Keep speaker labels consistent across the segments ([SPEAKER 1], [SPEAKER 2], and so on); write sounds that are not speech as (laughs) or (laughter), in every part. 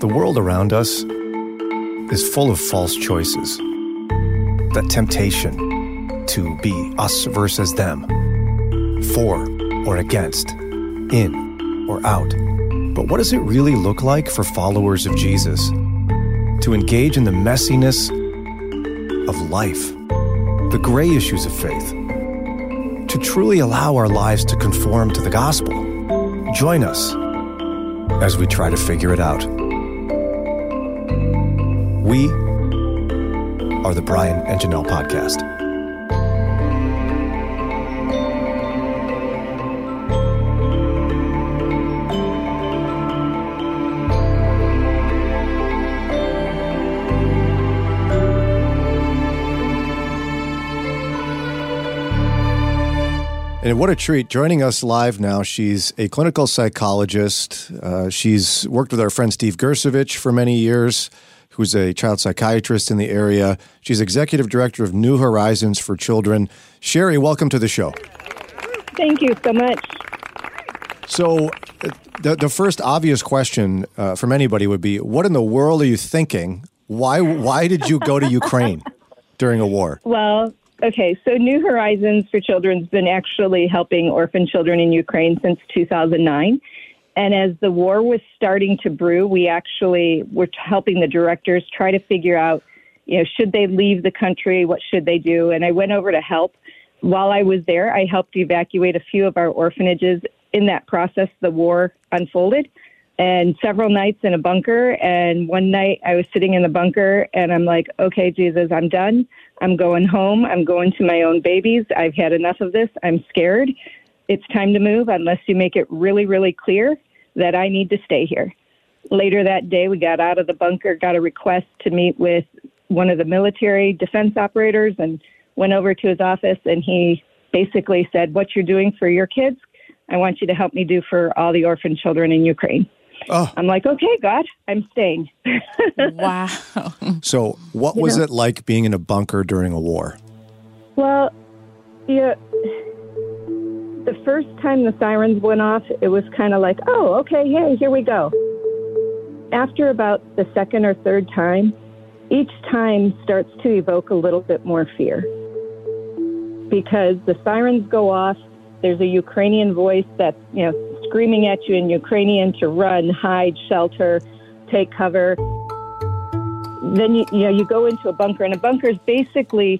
[SPEAKER 1] The world around us is full of false choices. That temptation to be us versus them, for or against, in or out. But what does it really look like for followers of Jesus to engage in the messiness of life, the gray issues of faith, to truly allow our lives to conform to the gospel? Join us as we try to figure it out. We are the Brian and Janelle Podcast. And what a treat. Joining us live now, she's a clinical psychologist. Uh, she's worked with our friend Steve Gersovich for many years, who's a child psychiatrist in the area. She's executive director of New Horizons for Children. Sherry, welcome to the show.
[SPEAKER 2] Thank you so much.
[SPEAKER 1] So, the, the first obvious question uh, from anybody would be What in the world are you thinking? Why, why did you go to (laughs) Ukraine during a war?
[SPEAKER 2] Well, Okay, so New Horizons for Children's been actually helping orphan children in Ukraine since 2009. And as the war was starting to brew, we actually were helping the directors try to figure out, you know, should they leave the country? What should they do? And I went over to help. While I was there, I helped evacuate a few of our orphanages. In that process, the war unfolded and several nights in a bunker. And one night I was sitting in the bunker and I'm like, okay, Jesus, I'm done. I'm going home. I'm going to my own babies. I've had enough of this. I'm scared. It's time to move unless you make it really, really clear that I need to stay here. Later that day, we got out of the bunker, got a request to meet with one of the military defense operators, and went over to his office. And he basically said, What you're doing for your kids, I want you to help me do for all the orphan children in Ukraine. Oh. I'm like, okay, God, I'm staying. (laughs)
[SPEAKER 3] wow.
[SPEAKER 1] So, what you was know? it like being in a bunker during a war?
[SPEAKER 2] Well, yeah, the first time the sirens went off, it was kind of like, oh, okay, hey, here we go. After about the second or third time, each time starts to evoke a little bit more fear because the sirens go off. There's a Ukrainian voice that's, you know, screaming at you in Ukrainian to run, hide, shelter, take cover. Then you, you know you go into a bunker, and a bunker is basically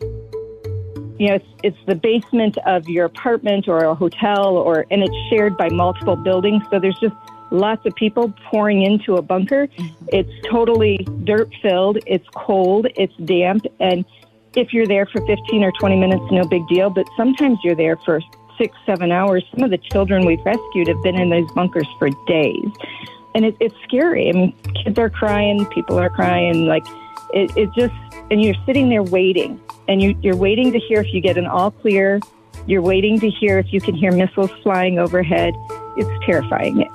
[SPEAKER 2] you know it's, it's the basement of your apartment or a hotel, or and it's shared by multiple buildings. So there's just lots of people pouring into a bunker. Mm-hmm. It's totally dirt filled. It's cold. It's damp, and if you're there for 15 or 20 minutes, no big deal. But sometimes you're there for six, seven hours. Some of the children we've rescued have been in those bunkers for days. And it, it's scary. I mean, kids are crying, people are crying. Like, it, it just, and you're sitting there waiting, and you, you're waiting to hear if you get an all clear. You're waiting to hear if you can hear missiles flying overhead. It's terrifying. It.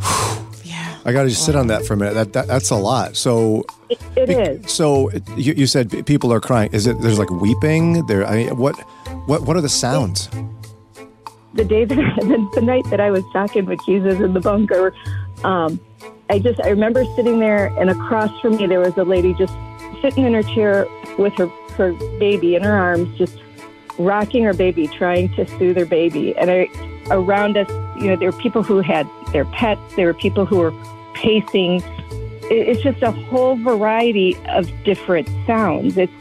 [SPEAKER 2] (sighs) Yeah.
[SPEAKER 1] I got to just sit on that for a minute. That, that that's a lot. So
[SPEAKER 2] it, it is.
[SPEAKER 1] So you, you, said people are crying. Is it there's like weeping? There. I mean, what what what are the sounds?
[SPEAKER 2] The day that (laughs) the, the night that I was talking with Jesus in the bunker, um, I just I remember sitting there, and across from me there was a lady just sitting in her chair with her her baby in her arms, just rocking her baby, trying to soothe her baby. And I, around us, you know, there were people who had their pets. There were people who were pacing. It's just a whole variety of different sounds. It's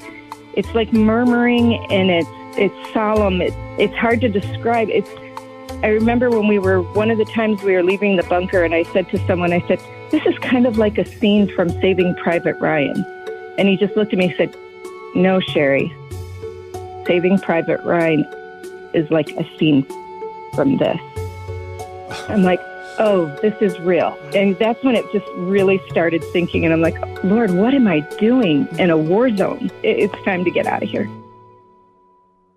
[SPEAKER 2] it's like murmuring and it's it's solemn. It, it's hard to describe. It's I remember when we were one of the times we were leaving the bunker and I said to someone, I said, This is kind of like a scene from Saving Private Ryan. And he just looked at me and said, No, Sherry. Saving Private Ryan is like a scene from this. I'm like, oh, this is real. And that's when it just really started sinking. And I'm like, Lord, what am I doing in a war zone? It's time to get out of here.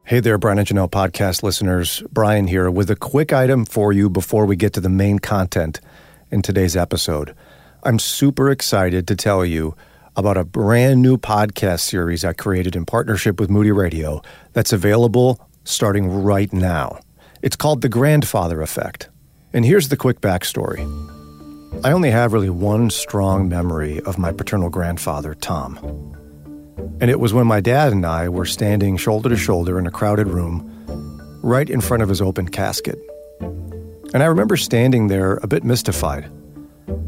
[SPEAKER 1] Hey there, Brian and Janelle podcast listeners. Brian here with a quick item for you before we get to the main content in today's episode. I'm super excited to tell you about a brand new podcast series I created in partnership with Moody Radio that's available starting right now. It's called The Grandfather Effect. And here's the quick backstory I only have really one strong memory of my paternal grandfather, Tom. And it was when my dad and I were standing shoulder to shoulder in a crowded room right in front of his open casket. And I remember standing there a bit mystified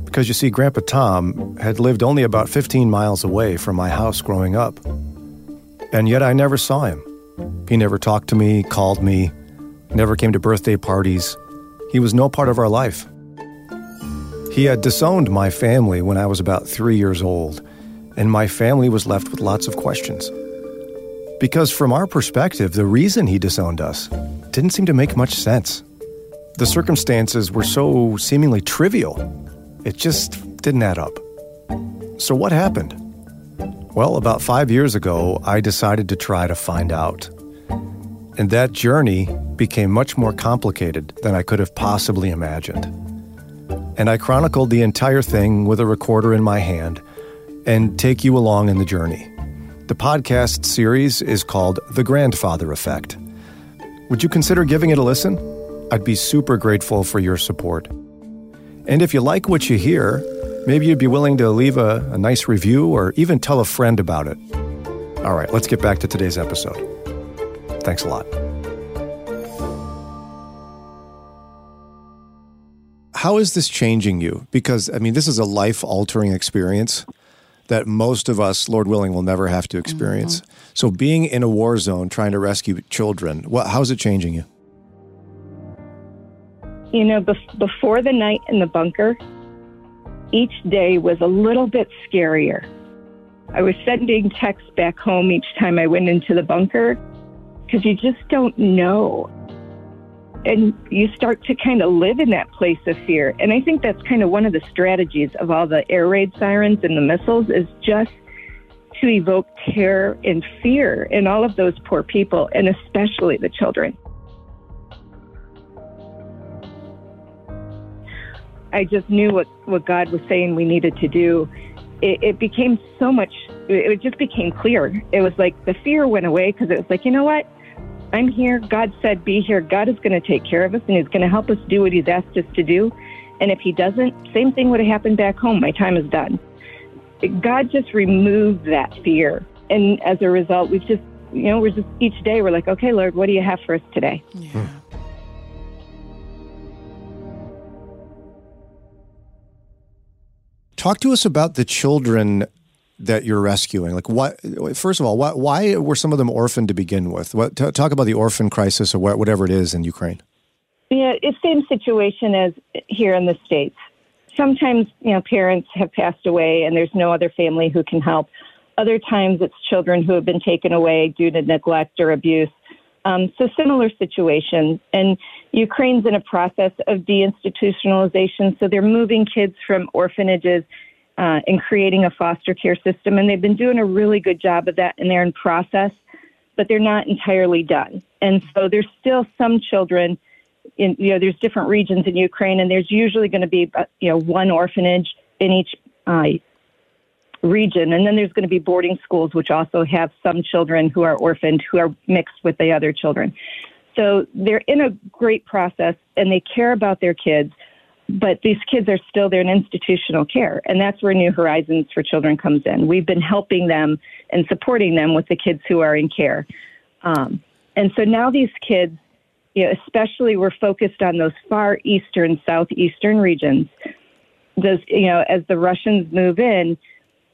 [SPEAKER 1] because you see, Grandpa Tom had lived only about 15 miles away from my house growing up. And yet I never saw him. He never talked to me, called me, never came to birthday parties. He was no part of our life. He had disowned my family when I was about three years old, and my family was left with lots of questions. Because from our perspective, the reason he disowned us didn't seem to make much sense. The circumstances were so seemingly trivial, it just didn't add up. So, what happened? Well, about five years ago, I decided to try to find out. And that journey became much more complicated than I could have possibly imagined. And I chronicled the entire thing with a recorder in my hand and take you along in the journey. The podcast series is called The Grandfather Effect. Would you consider giving it a listen? I'd be super grateful for your support. And if you like what you hear, maybe you'd be willing to leave a, a nice review or even tell a friend about it. All right, let's get back to today's episode. Thanks a lot. How is this changing you? Because, I mean, this is a life altering experience that most of us, Lord willing, will never have to experience. Mm-hmm. So, being in a war zone trying to rescue children, what, how is it changing you?
[SPEAKER 2] You know, bef- before the night in the bunker, each day was a little bit scarier. I was sending texts back home each time I went into the bunker because you just don't know. And you start to kind of live in that place of fear. And I think that's kind of one of the strategies of all the air raid sirens and the missiles is just to evoke terror and fear in all of those poor people, and especially the children. I just knew what, what God was saying we needed to do. It, it became so much, it just became clear. It was like the fear went away because it was like, you know what? I'm here. God said, be here. God is going to take care of us and He's going to help us do what He's asked us to do. And if He doesn't, same thing would have happened back home. My time is done. God just removed that fear. And as a result, we've just, you know, we're just each day, we're like, okay, Lord, what do you have for us today? Yeah.
[SPEAKER 1] Talk to us about the children that you're rescuing? Like, what? First of all, why, why were some of them orphaned to begin with? What, t- talk about the orphan crisis or whatever it is in Ukraine.
[SPEAKER 2] Yeah, it's same situation as here in the states. Sometimes, you know, parents have passed away and there's no other family who can help. Other times, it's children who have been taken away due to neglect or abuse. Um, so similar situation. And Ukraine's in a process of deinstitutionalization. So they're moving kids from orphanages uh, in creating a foster care system, and they've been doing a really good job of that, and they're in process, but they're not entirely done. And so there's still some children. In, you know, there's different regions in Ukraine, and there's usually going to be, uh, you know, one orphanage in each uh, region, and then there's going to be boarding schools, which also have some children who are orphaned, who are mixed with the other children. So they're in a great process, and they care about their kids but these kids are still there in institutional care and that's where new horizons for children comes in. We've been helping them and supporting them with the kids who are in care. Um, and so now these kids you know, especially we're focused on those far eastern southeastern regions. Those you know as the russians move in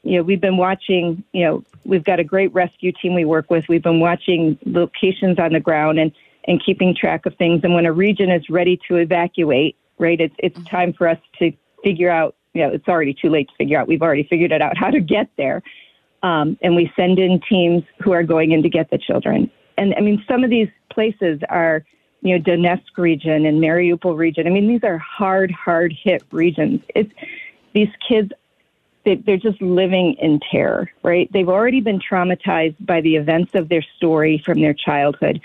[SPEAKER 2] you know we've been watching you know we've got a great rescue team we work with. We've been watching locations on the ground and and keeping track of things. And when a region is ready to evacuate right? It's it's mm-hmm. time for us to figure out. You know, it's already too late to figure out. We've already figured it out how to get there, um, and we send in teams who are going in to get the children. And I mean, some of these places are, you know, Donetsk region and Mariupol region. I mean, these are hard, hard hit regions. It's these kids they're just living in terror, right? They've already been traumatized by the events of their story from their childhood.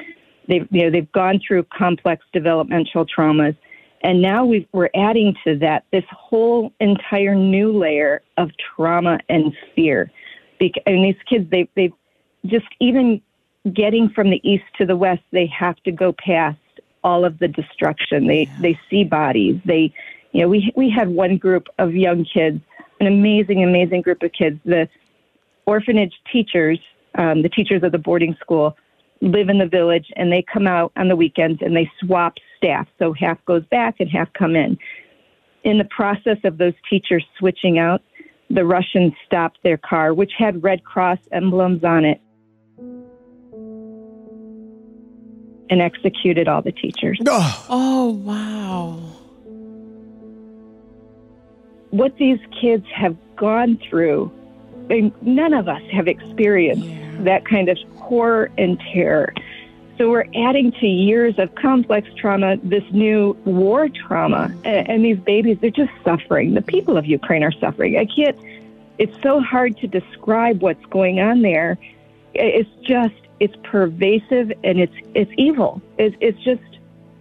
[SPEAKER 2] They've, you know, they've gone through complex developmental traumas. And now we are adding to that this whole entire new layer of trauma and fear. Because, and these kids, they, they just even getting from the east to the west, they have to go past all of the destruction. They, yeah. they see bodies. They You know, we we had one group of young kids, an amazing, amazing group of kids. The orphanage teachers, um, the teachers of the boarding school, live in the village, and they come out on the weekends and they swap staff. So half goes back and half come in. In the process of those teachers switching out, the Russians stopped their car, which had Red Cross emblems on it, and executed all the teachers.
[SPEAKER 3] Oh,
[SPEAKER 4] Oh, wow.
[SPEAKER 2] What these kids have gone through, they, none of us have experienced
[SPEAKER 4] Yeah.
[SPEAKER 2] that kind of horror and terror. So we're adding to years of complex trauma this new war trauma. And, and these babies, they're just suffering. The people of Ukraine are suffering. I can't, it's so hard to describe what's going on there. It's just, it's pervasive and it's, it's evil. It's, it's just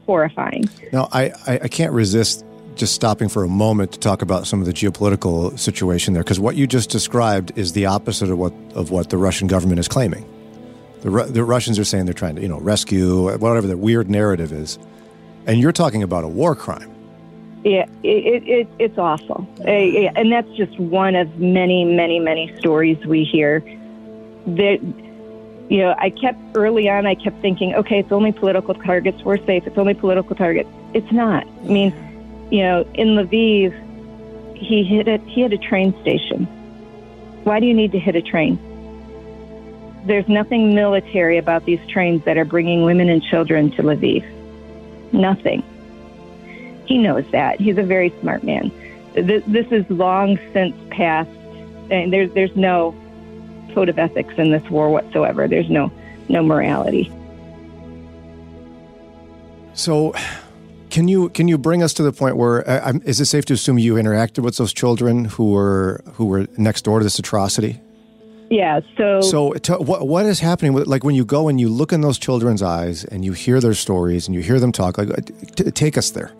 [SPEAKER 2] horrifying.
[SPEAKER 1] Now, I, I, I can't resist just stopping for a moment to talk about some of the geopolitical situation there, because what you just described is the opposite of what of what the Russian government is claiming. The, Ru- the Russians are saying they're trying to, you know, rescue whatever the weird narrative is, and you're talking about a war crime.
[SPEAKER 2] Yeah, it, it, it, it's awful. Uh, and that's just one of many, many, many stories we hear. That, you know, I kept early on, I kept thinking, okay, it's only political targets. We're safe. It's only political targets. It's not. I mean, you know, in Lviv, he hit it. He hit a train station. Why do you need to hit a train? There's nothing military about these trains that are bringing women and children to Lviv. Nothing. He knows that. He's a very smart man. This, is long since past, and there's there's no code of ethics in this war whatsoever. There's no no morality.
[SPEAKER 1] So, can you can you bring us to the point where uh, is it safe to assume you interacted with those children who were who were next door to this atrocity?
[SPEAKER 2] Yeah. So,
[SPEAKER 1] So, to, what what is happening? With, like when you go and you look in those children's eyes and you hear their stories and you hear them talk, like t- take us there.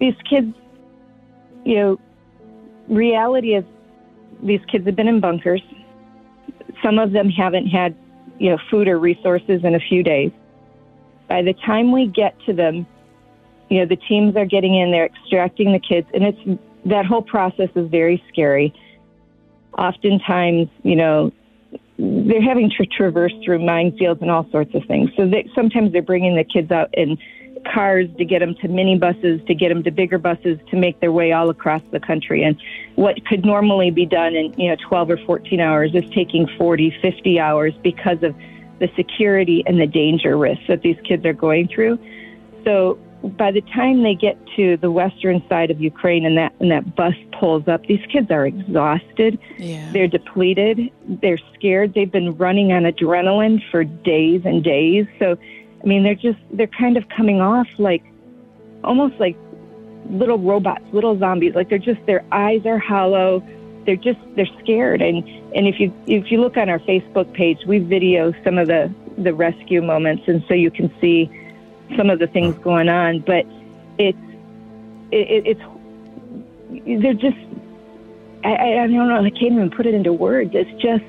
[SPEAKER 2] these kids, you know, reality is these kids have been in bunkers. Some of them haven't had, you know, food or resources in a few days. By the time we get to them, you know, the teams are getting in, they're extracting the kids, and it's that whole process is very scary. Oftentimes, you know, they're having to traverse through minefields and all sorts of things. So they, sometimes they're bringing the kids out in cars to get them to mini buses, to get them to bigger buses, to make their way all across the country. And what could normally be done in you know 12 or 14 hours is taking 40, 50 hours because of the security and the danger risks that these kids are going through. So by the time they get to the western side of Ukraine and that and that bus pulls up, these kids are exhausted.
[SPEAKER 4] Yeah.
[SPEAKER 2] They're depleted. They're scared. They've been running on adrenaline for days and days. So, I mean, they're just, they're kind of coming off like almost like little robots, little zombies. Like they're just, their eyes are hollow. They're just, they're scared. And, and if you, if you look on our Facebook page, we video some of the, the rescue moments. And so you can see some of the things going on. But it's, it, it's, they're just, I, I don't know. I can't even put it into words. It's just,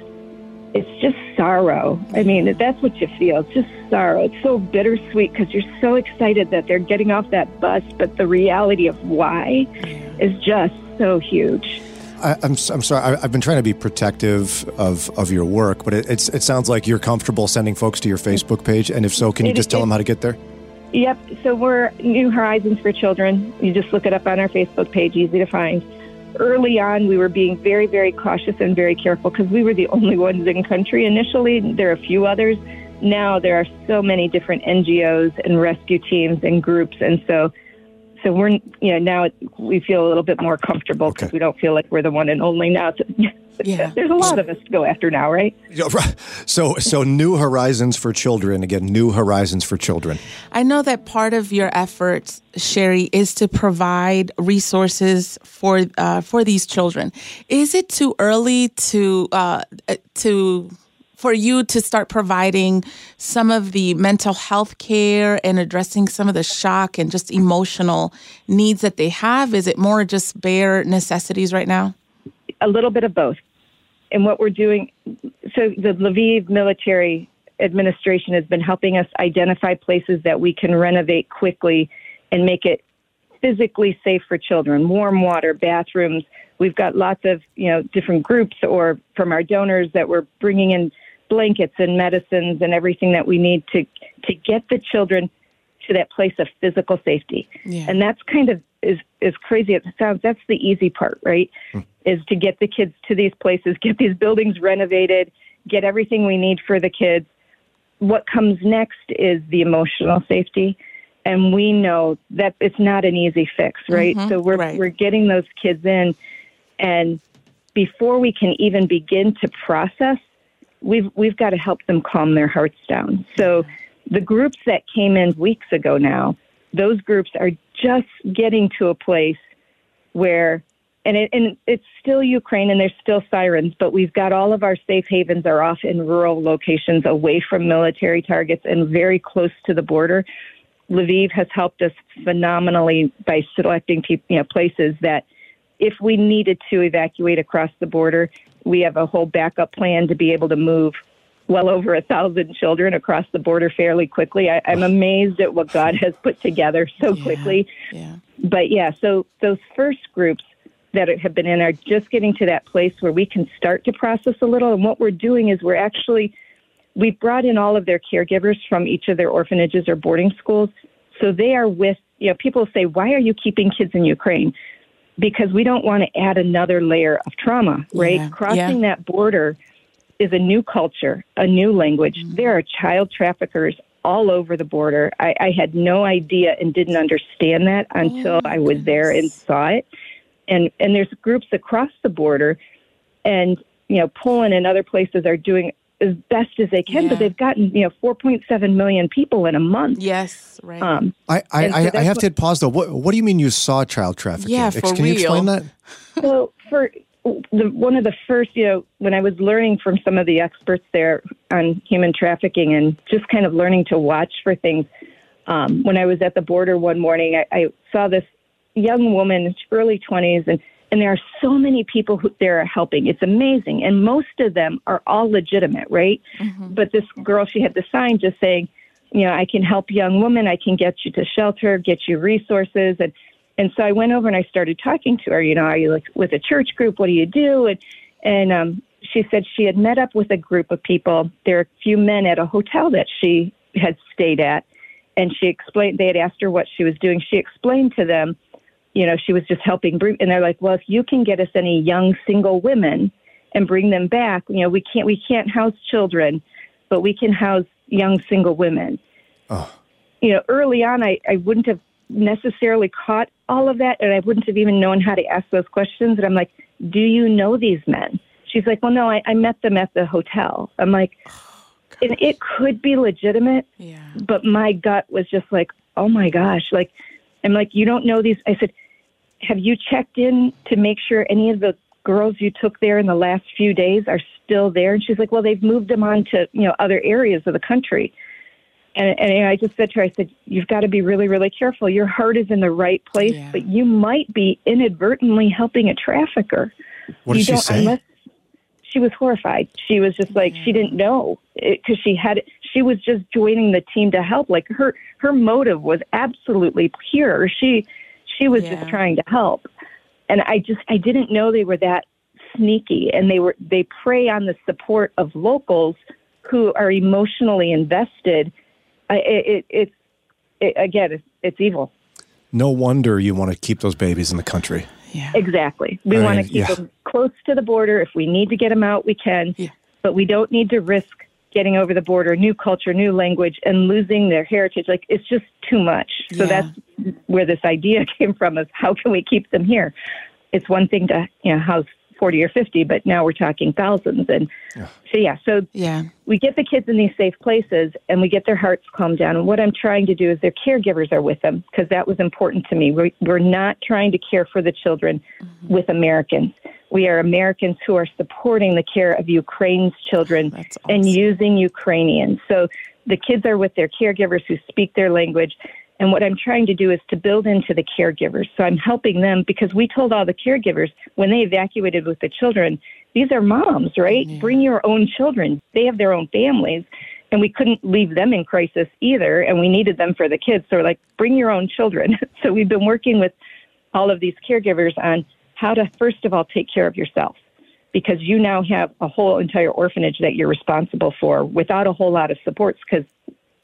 [SPEAKER 2] it's just sorrow. I mean, that's what you feel. It's just sorrow. It's so bittersweet because you're so excited that they're getting off that bus, but the reality of why is just so huge.
[SPEAKER 1] I, I'm s- I'm sorry. I, I've been trying to be protective of, of your work, but it, it's it sounds like you're comfortable sending folks to your Facebook page. And if so, can you
[SPEAKER 2] It-
[SPEAKER 1] just tell
[SPEAKER 2] it-
[SPEAKER 1] them how to get there?
[SPEAKER 2] Yep. So we're New Horizons for Children. You just look it up on our Facebook page, easy to find. Early on, we were being very, very cautious and very careful because we were the (laughs) only ones in country initially. There are a few others. Now there are so many different NGOs and rescue teams and groups, and so so we're you know now we feel a little bit more comfortable because
[SPEAKER 1] Okay.
[SPEAKER 2] we don't feel like we're the one and only now. (laughs)
[SPEAKER 4] Yeah.
[SPEAKER 2] There's a lot of us to go after now, right?
[SPEAKER 1] Yeah, right. So so New Horizons for Children again. New Horizons for Children.
[SPEAKER 4] I know that part of your efforts, Sherry, is to provide resources for uh, for these children. Is it too early to uh, uh, to for you to start providing some of the mental health care and addressing some of the shock and just emotional needs that they have? Is it more just bare necessities right now?
[SPEAKER 2] a little bit of both. And what we're doing, so the Lviv military administration has been helping us identify places that we can renovate quickly and make it physically safe for children, warm water, bathrooms. We've got lots of, you know, different groups or from our donors that we're bringing in blankets and medicines and everything that we need to to get the children to that place of physical safety.
[SPEAKER 4] Yeah.
[SPEAKER 2] And that's kind of is as crazy as it sounds, that's the easy part, right? Is to get the kids to these places, get these buildings renovated, get everything we need for the kids. What comes next is the emotional safety. And we know that it's not an easy fix, right?
[SPEAKER 4] Mhm,
[SPEAKER 2] So we're
[SPEAKER 4] right.
[SPEAKER 2] we're getting those kids in and before we can even begin to process, we've we've got to help them calm their hearts down. So the groups that came in weeks ago now, those groups are just getting to a place where and it, and it's still Ukraine and there's still sirens, but we've got all of our safe havens are off in rural locations away from military targets and very close to the border. Lviv has helped us phenomenally by selecting you know, places that if we needed to evacuate across the border, we have a whole backup plan to be able to move well over a thousand children across the border fairly quickly. I, I'm amazed at what God has put together so
[SPEAKER 4] Yeah.
[SPEAKER 2] quickly.
[SPEAKER 4] Yeah.
[SPEAKER 2] But yeah, so those first groups that have been in are just getting to that place where we can start to process a little. And what we're doing is we're actually we've brought in all of their caregivers from each of their orphanages or boarding schools. So they are with, you know, people say, why are you keeping kids in Ukraine? Because we don't want to add another layer of trauma, right?
[SPEAKER 4] Yeah,
[SPEAKER 2] Crossing that border is a new culture, a new language. Mm-hmm. There are child traffickers all over the border. I, I had no idea and didn't understand that oh until
[SPEAKER 4] my
[SPEAKER 2] I was there and saw it. And and there's groups across the border, and you know Poland and other places are doing as best as they can,
[SPEAKER 4] Yeah.
[SPEAKER 2] but they've gotten you know 4.7 million people in a month.
[SPEAKER 4] Yes. Right.
[SPEAKER 2] Um,
[SPEAKER 3] I, I,
[SPEAKER 2] And so
[SPEAKER 3] I, I have
[SPEAKER 2] what-
[SPEAKER 3] to hit pause though. What, what do you mean you saw child trafficking?
[SPEAKER 4] Yeah, for
[SPEAKER 3] Can you explain
[SPEAKER 4] real.
[SPEAKER 3] that? (laughs)
[SPEAKER 2] So for the one of the first, you know, when I was learning from some of the experts there on human trafficking and just kind of learning to watch for things, um, when I was at the border one morning, I, I saw this young woman, early twenties, and and there are so many people who they're helping. It's amazing, and most of them are all legitimate, right? But this girl, she had the sign just saying, you know, I can help young women. I can get you to shelter, get you resources, and and so I went over and I started talking to her. You know, are you like with a church group? What do you do? And and um, she said she had met up with a group of people. There are a few men at a hotel that she had stayed at, and she explained. They had asked her what she was doing. She explained to them, you know, she was just helping bring. And they're like, well, if you can get us any young single women and bring them back, you know, we can't we can't house children, but we can house young single women oh. you know, early on, I, I wouldn't have necessarily caught all of that, and I wouldn't have even known how to ask those questions. And I'm like, do you know these men? She's like, well, no, I, I met them at the hotel. I'm like, oh, and it could be legitimate,
[SPEAKER 4] yeah.
[SPEAKER 2] but my gut was just like, oh my gosh, like, I'm like, you don't know these. I said, have you checked in to make sure any of the girls you took there in the last few days are still there? And she's like, well, they've moved them on to, you know, other areas of the country. And, and I just said to her, I said, you've got to be really, really careful. Your heart is in the right place,
[SPEAKER 4] Yeah.
[SPEAKER 2] but you might be inadvertently helping a trafficker.
[SPEAKER 3] What did
[SPEAKER 2] you
[SPEAKER 3] she
[SPEAKER 2] don't,
[SPEAKER 3] say?
[SPEAKER 2] Unless, she was horrified. She was just like she didn't know eh, because she had she was just joining the team to help. Like her her motive was absolutely pure. She she was
[SPEAKER 4] Yeah.
[SPEAKER 2] just trying to help, and I just I didn't know they were that sneaky, and they were they prey on the support of locals who are emotionally invested. I, it, it it's it, again it's, it's evil.
[SPEAKER 3] No wonder you want to keep those babies in the country.
[SPEAKER 4] Yeah.
[SPEAKER 2] Exactly. We
[SPEAKER 3] I
[SPEAKER 2] want
[SPEAKER 3] mean,
[SPEAKER 2] to keep
[SPEAKER 3] yeah.
[SPEAKER 2] them close to the border. If we need to get them out, we can.
[SPEAKER 4] Yeah.
[SPEAKER 2] But we don't need to risk getting over the border, new culture, new language, and losing their heritage. Like it's just too much. So that's where this idea (laughs) came from: of how can we keep them here? It's one thing to you know house forty or fifty, but now we're talking thousands. And so yeah, so
[SPEAKER 4] Yeah.
[SPEAKER 2] we get the kids in these safe places and we get their hearts calmed down. And what I'm trying to do is their caregivers are with them because that was important to me. We're, we're not trying to care for the children mm-hmm. with Americans. We are Americans who are supporting the care of Ukraine's children (sighs)
[SPEAKER 4] That's
[SPEAKER 2] and using Ukrainians. So the kids are with their caregivers who speak their language. And what I'm trying to do is to build into the caregivers. So I'm helping them because we told all the caregivers when they evacuated with the children, these are moms, right? Bring your own children. They have their own families. and we couldn't leave them in crisis either, and we needed them for the kids. So we're like, bring your own children. (laughs) so we've been working with all of these caregivers on how to first of all take care of yourself because you now have a whole entire orphanage that you're responsible for without a whole lot of supports because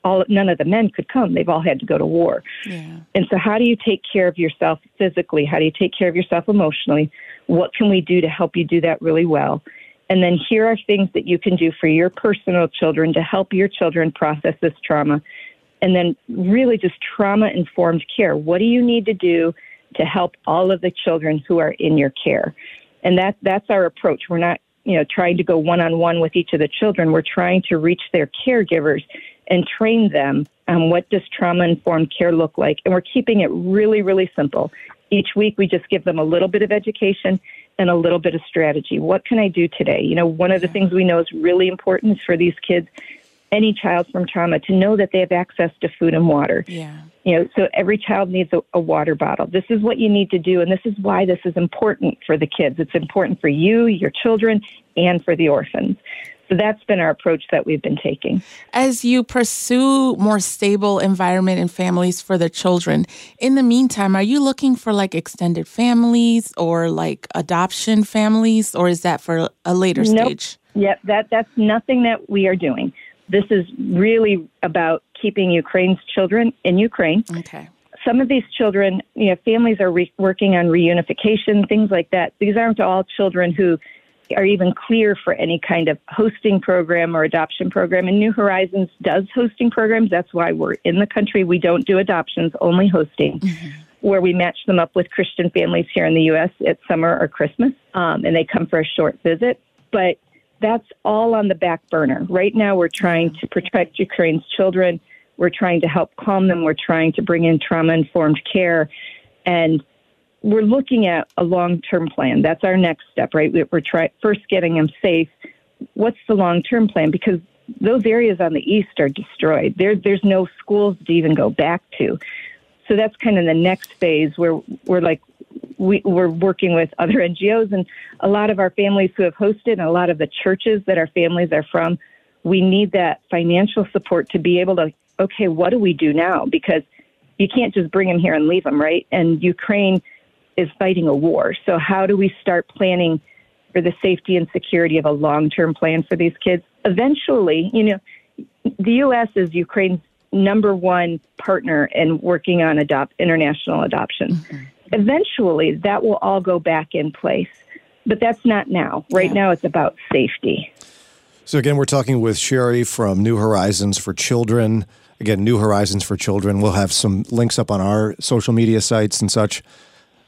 [SPEAKER 2] all none of the men could come. They've all had to go to war.
[SPEAKER 4] Yeah.
[SPEAKER 2] and so how do you take care of yourself physically? How do you take care of yourself emotionally? What can we do to help you do that really well? And then here are things that you can do for your personal children to help your children process this trauma. And then really just trauma informed care. What do you need to do to help all of the children who are in your care? And that that's our approach. We're not you know trying to go one on one with each of the children. We're trying to reach their caregivers and train them on what does trauma informed care look like. And we're keeping it really really simple. Each week we just give them a little bit of education and a little bit of strategy. What can i do today? You know one of the things we know is really important is for these kids any child from trauma to know that they have access to food and water
[SPEAKER 4] Yeah.
[SPEAKER 2] you know, so every child needs a, a water bottle. This is what you need to do, and this is why this is important for the kids. It's important for you, your children, and for the orphans. So that's been our approach that we've been taking.
[SPEAKER 4] As you pursue more stable environment and families for the children, in the meantime, are you looking for like extended families or like adoption families, or is that for a later
[SPEAKER 2] Nope.
[SPEAKER 4] stage?
[SPEAKER 2] Yep, that that's nothing that we are doing. This is really about keeping Ukraine's children in Ukraine.
[SPEAKER 4] Okay.
[SPEAKER 2] Some of these children, you know, families are re- working on reunification, things like that. These aren't all children who are even clear for any kind of hosting program or adoption program. And New Horizons does hosting programs. That's why we're in the country. We don't do adoptions, only hosting, where we match them up with Christian families here in the U.S. at summer or Christmas, um, and they come for a short visit. But that's all on the back burner. Right now, we're trying to protect Ukraine's children. We're trying to help calm them. We're trying to bring in trauma informed care. And we're looking at a long term plan. That's our next step, right? We- We're try- first getting them safe. What's the long term plan? Because those areas on the east are destroyed. There, there's no schools to even go back to. So that's kind of the next phase where we're like, we, we're working with other NGOs and a lot of our families who have hosted and a lot of the churches that our families are from. We need that financial support to be able to, okay, what do we do now? Because you can't just bring them here and leave them, right? And Ukraine is fighting a war. So how do we start planning for the safety and security of a long-term plan for these kids? Eventually, you know, the U.S. is Ukraine's number one partner in working on adopt international adoption. Mm-hmm. Eventually, that will all go back in place, but that's not now. Right now, it's about safety.
[SPEAKER 3] So again, we're talking with Sherry from New Horizons for Children. Again, New Horizons for Children. We'll have some links up on our social media sites and such.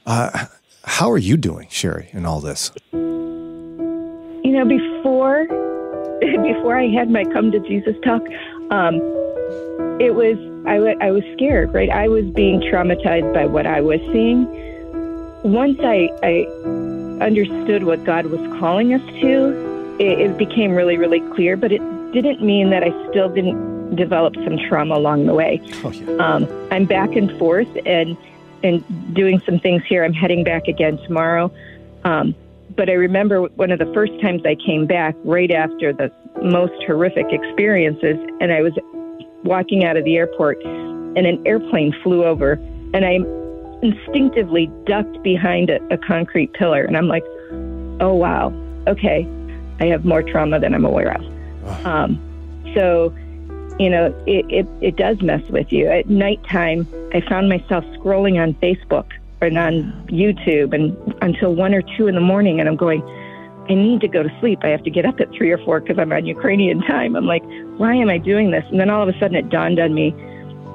[SPEAKER 3] Uh, how are you doing, Sherry, in all this?
[SPEAKER 2] You know, before (laughs) before I had my come to Jesus talk, um, it was I, w- I was scared, right? I was being traumatized by what I was seeing. Once I I understood what God was calling us to, it, it became really really clear. But it didn't mean that I still didn't develop some trauma along the way.
[SPEAKER 3] Oh, yeah.
[SPEAKER 2] Um, I'm back and forth and and doing some things here. I'm heading back again tomorrow. Um, but I remember one of the first times I came back, right after the most horrific experiences, and I was walking out of the airport, and an airplane flew over, and I instinctively ducked behind a, a concrete pillar, and I'm like, "Oh wow, okay, I have more trauma than I'm aware of." Um, so you know, it, it, it does mess with you. At nighttime, I found myself scrolling on Facebook and on YouTube and until one or two in the morning, and I'm going, I need to go to sleep. I have to get up at three or four because I'm on Ukrainian time. I'm like, why am I doing this? And then all of a sudden it dawned on me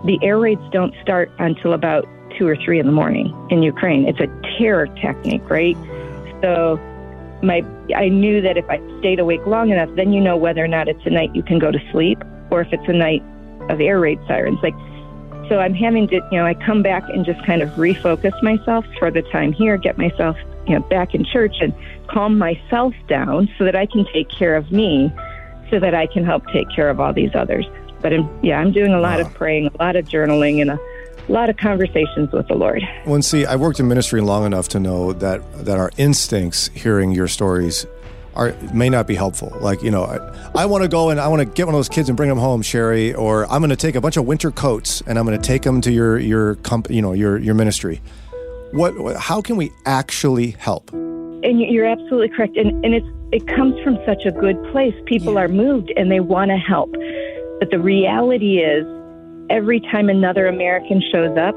[SPEAKER 2] the air raids don't start until about two or three in the morning in Ukraine. It's a terror technique, right? So my I knew that if I stayed awake long enough, then you know whether or not it's a night you can go to sleep or if it's a night of air raid sirens. Like so I'm having to you know, I come back and just kind of refocus myself for the time here, get myself, you know, back in church and calm myself down so that I can take care of me so that I can help take care of all these others. But I'm, yeah, I'm doing a lot of praying, a lot of journaling and a lot of conversations with the Lord.
[SPEAKER 3] Well, and see, I worked in ministry long enough to know that that our instincts, hearing your stories,
[SPEAKER 1] are may not be helpful. Like you know, I, I want to go and I want to get one of those kids and bring them home, Sherry, or I'm going to take a bunch of winter coats and I'm going to take them to your your comp, you know your your ministry. What, how can we actually help?
[SPEAKER 2] And you're absolutely correct. And and it's it comes from such a good place. People
[SPEAKER 4] Yeah.
[SPEAKER 2] are moved and they want to help. But the reality is, every time another American shows up,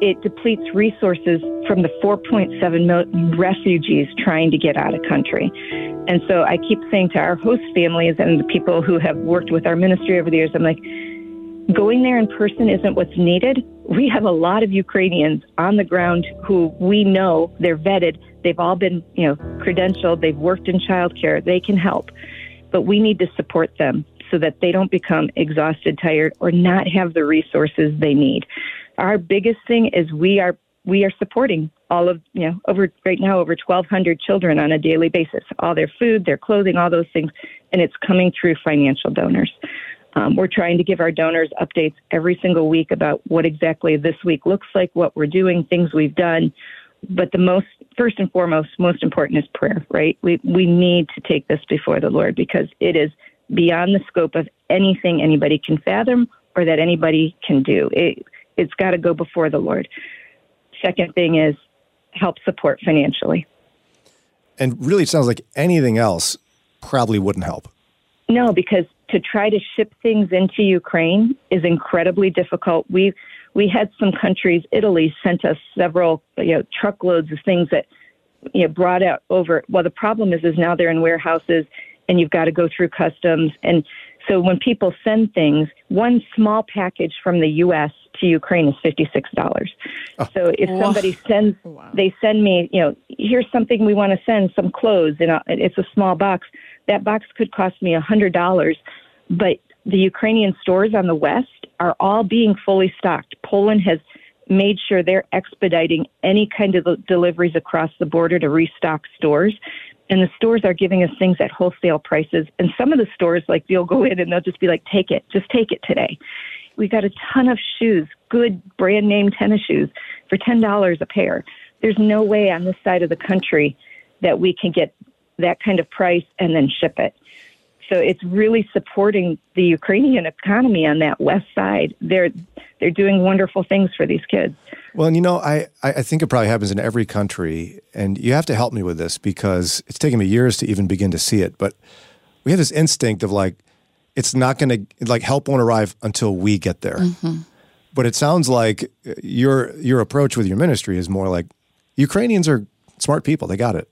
[SPEAKER 2] it depletes resources from the 4.7 million refugees trying to get out of country. And so I keep saying to our host families and the people who have worked with our ministry over the years, I'm like, going there in person isn't what's needed. We have a lot of Ukrainians on the ground who we know they're vetted. They've all been, you know, credentialed. They've worked in childcare. They can help, but we need to support them so that they don't become exhausted, tired, or not have the resources they need. Our biggest thing is we are we are supporting all of you know over right now over 1,200 children on a daily basis, all their food, their clothing, all those things, and it's coming through financial donors. Um, we're trying to give our donors updates every single week about what exactly this week looks like, what we're doing, things we've done. But the most, first and foremost, most important is prayer, right? We, we need to take this before the Lord because it is beyond the scope of anything anybody can fathom or that anybody can do. It, it's got to go before the Lord. Second thing is help support financially.
[SPEAKER 1] And really, it sounds like anything else probably wouldn't help.
[SPEAKER 2] No, because to try to ship things into Ukraine is incredibly difficult. We we had some countries, Italy sent us several you know truckloads of things that you know brought out over. Well, the problem is is now they're in warehouses and you've got to go through customs and so when people send things, one small package from the U.S. to Ukraine is fifty six dollars. Oh. So if
[SPEAKER 4] Wow.
[SPEAKER 2] somebody sends,
[SPEAKER 4] Wow.
[SPEAKER 2] they send me, you know, here's something we want to send, some clothes, and it's a small box. That box could cost me a hundred dollars, but the Ukrainian stores on the west are all being fully stocked. Poland has made sure they're expediting any kind of deliveries across the border to restock stores. And the stores are giving us things at wholesale prices. And some of the stores, like you'll go in and they'll just be like, take it, just take it today. We got a ton of shoes, good brand name tennis shoes for $10 a pair. There's no way on this side of the country that we can get that kind of price and then ship it. So it's really supporting the Ukrainian economy on that west side. They're they're doing wonderful things for these kids.
[SPEAKER 1] Well, and you know, I, I I think it probably happens in every country, and you have to help me with this because it's taken me years to even begin to see it. But we have this instinct of like, it's not going to like help won't arrive until we get there. Mm-hmm. But it sounds like uh, your your approach with your ministry is more like Ukrainians are smart people; they got it.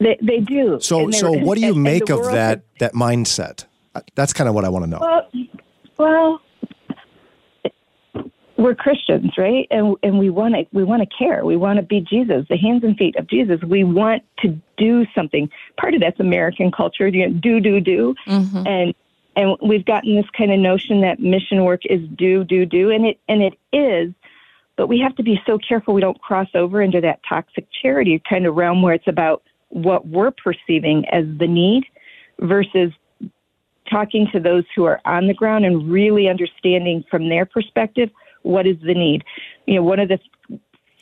[SPEAKER 2] They they do.
[SPEAKER 1] So so what do you
[SPEAKER 2] and- and
[SPEAKER 1] make
[SPEAKER 2] the
[SPEAKER 1] of
[SPEAKER 2] world
[SPEAKER 1] that that mindset? Uh, That's kind of what I want to know.
[SPEAKER 2] Well, well, we're Christians, right? And and we want to we want to care. We want to be Jesus, the hands and feet of Jesus. We want to do something. Part of that's American culture. You know, do do do, and and we've gotten this kind of notion that mission work is do do do, and it and it is. But we have to be so careful we don't cross over into that toxic charity kind of realm where it's about what we're perceiving as the need versus talking to those who are on the ground and really understanding from their perspective what is the need. You know, one of the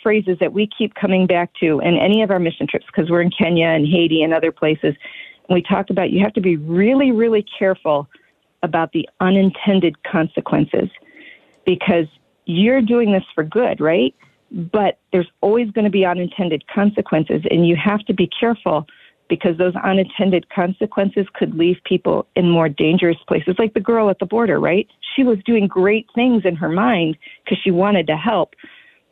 [SPEAKER 2] phrases that we keep coming back to in any of our mission trips, because we're in Kenya and Haiti and other places, we talk about you have to be really, really careful about the unintended consequences because you're doing this for good, right? But there's always going to be unintended consequences, and you have to be careful because those unintended consequences could leave people in more dangerous places. Like the girl at the border, right? She was doing great things in her mind because she wanted to help,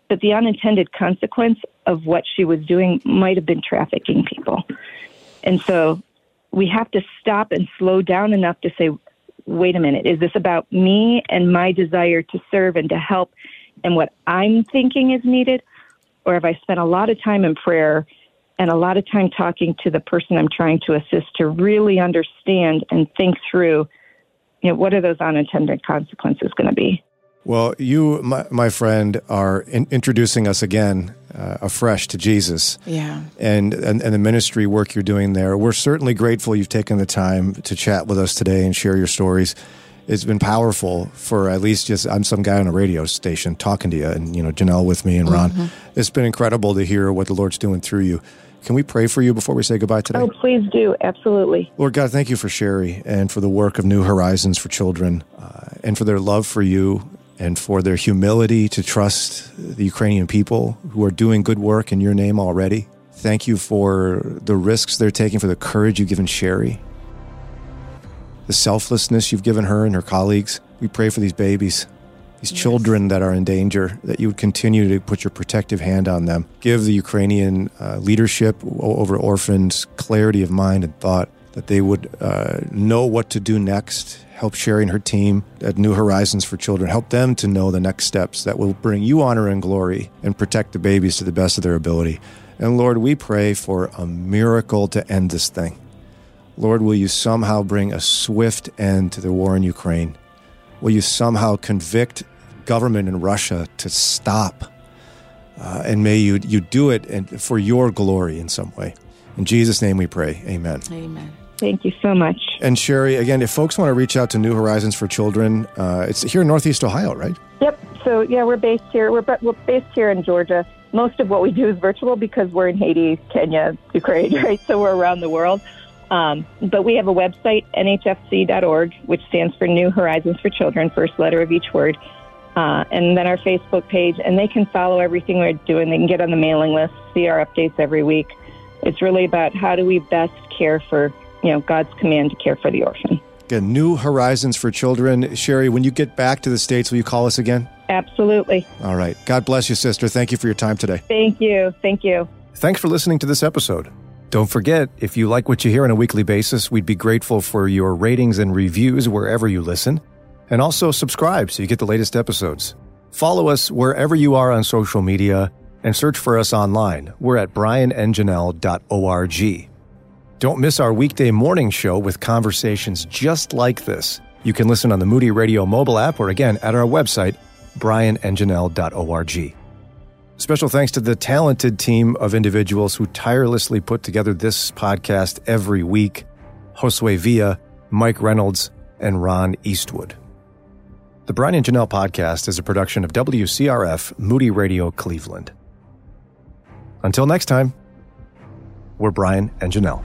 [SPEAKER 2] but the unintended consequence of what she was doing might have been trafficking people. And so we have to stop and slow down enough to say, wait a minute, is this about me and my desire to serve and to help and what I'm thinking is needed? Or have I spent a lot of time in prayer and a lot of time talking to the person I'm trying to assist to really understand and think through, you know, what are those unintended consequences going to be?
[SPEAKER 1] Well, you, my, my friend, are in, introducing us again uh, afresh to Jesus.
[SPEAKER 4] Yeah.
[SPEAKER 1] and, and and the ministry work you're doing there. We're certainly grateful you've taken the time to chat with us today and share your stories. It's been powerful for at least just I'm some guy on a radio station talking to you, and you know Janelle with me and Ron. It's been incredible to hear what the Lord's doing through you. Can we pray for you before we say goodbye today?
[SPEAKER 2] Oh, please do. Absolutely.
[SPEAKER 1] Lord God, thank you for Sherry and for the work of New Horizons for Children uh, and for their love for you and for their humility to trust the Ukrainian people who are doing good work in your name already. Thank you for the risks they're taking, for the courage you've given Sherry, the selflessness you've given her and her colleagues. We pray for these babies, these yes. children that are in danger, that you would continue to put your protective hand on them. Give the Ukrainian uh, leadership over orphans clarity of mind and thought, that they would uh, know what to do next. Help Sherry and her team at New Horizons for Children. Help them to know the next steps that will bring you honor and glory and protect the babies to the best of their ability. And Lord, we pray for a miracle to end this thing. Lord, will you somehow bring a swift end to the war in Ukraine? Will you somehow convict government in Russia to stop? Uh, and may you, you do it and for your glory in some way. In Jesus' name we pray. Amen.
[SPEAKER 4] Amen.
[SPEAKER 2] Thank you so much.
[SPEAKER 1] And Sherry, again, if folks want to reach out to New Horizons for Children, uh, it's here in Northeast Ohio, right?
[SPEAKER 2] Yep. So yeah, we're based here. We're, we're based here in Georgia most of what we do is virtual because we're in Haiti, Kenya, Ukraine, (laughs) right? So we're around the world. Um, but we have a website, nhfc.org, which stands for New Horizons for Children, first letter of each word. Uh, and then our Facebook page, and they can follow everything we're doing. They can get on the mailing list, see our updates every week. It's really about how do we best care for, you know, God's command to care for the orphan.
[SPEAKER 1] Again, New Horizons for Children. Sherry, when you get back to the States, will you call us again?
[SPEAKER 2] Absolutely.
[SPEAKER 1] All right. God bless you, sister. Thank you for your time today.
[SPEAKER 2] Thank you. Thank you.
[SPEAKER 1] Thanks for listening to this episode. Don't forget, if you like what you hear on a weekly basis, we'd be grateful for your ratings and reviews wherever you listen. And also subscribe so you get the latest episodes. Follow us wherever you are on social media and search for us online. We're at brianandjanelle.org. Don't miss our weekday morning show with conversations just like this. You can listen on the Moody Radio mobile app or again at our website, brianandjanelle.org. Special thanks to the talented team of individuals who tirelessly put together this podcast every week Josue Villa, Mike Reynolds, and Ron Eastwood. The Brian and Janelle podcast is a production of WCRF Moody Radio Cleveland. Until next time, we're Brian and Janelle.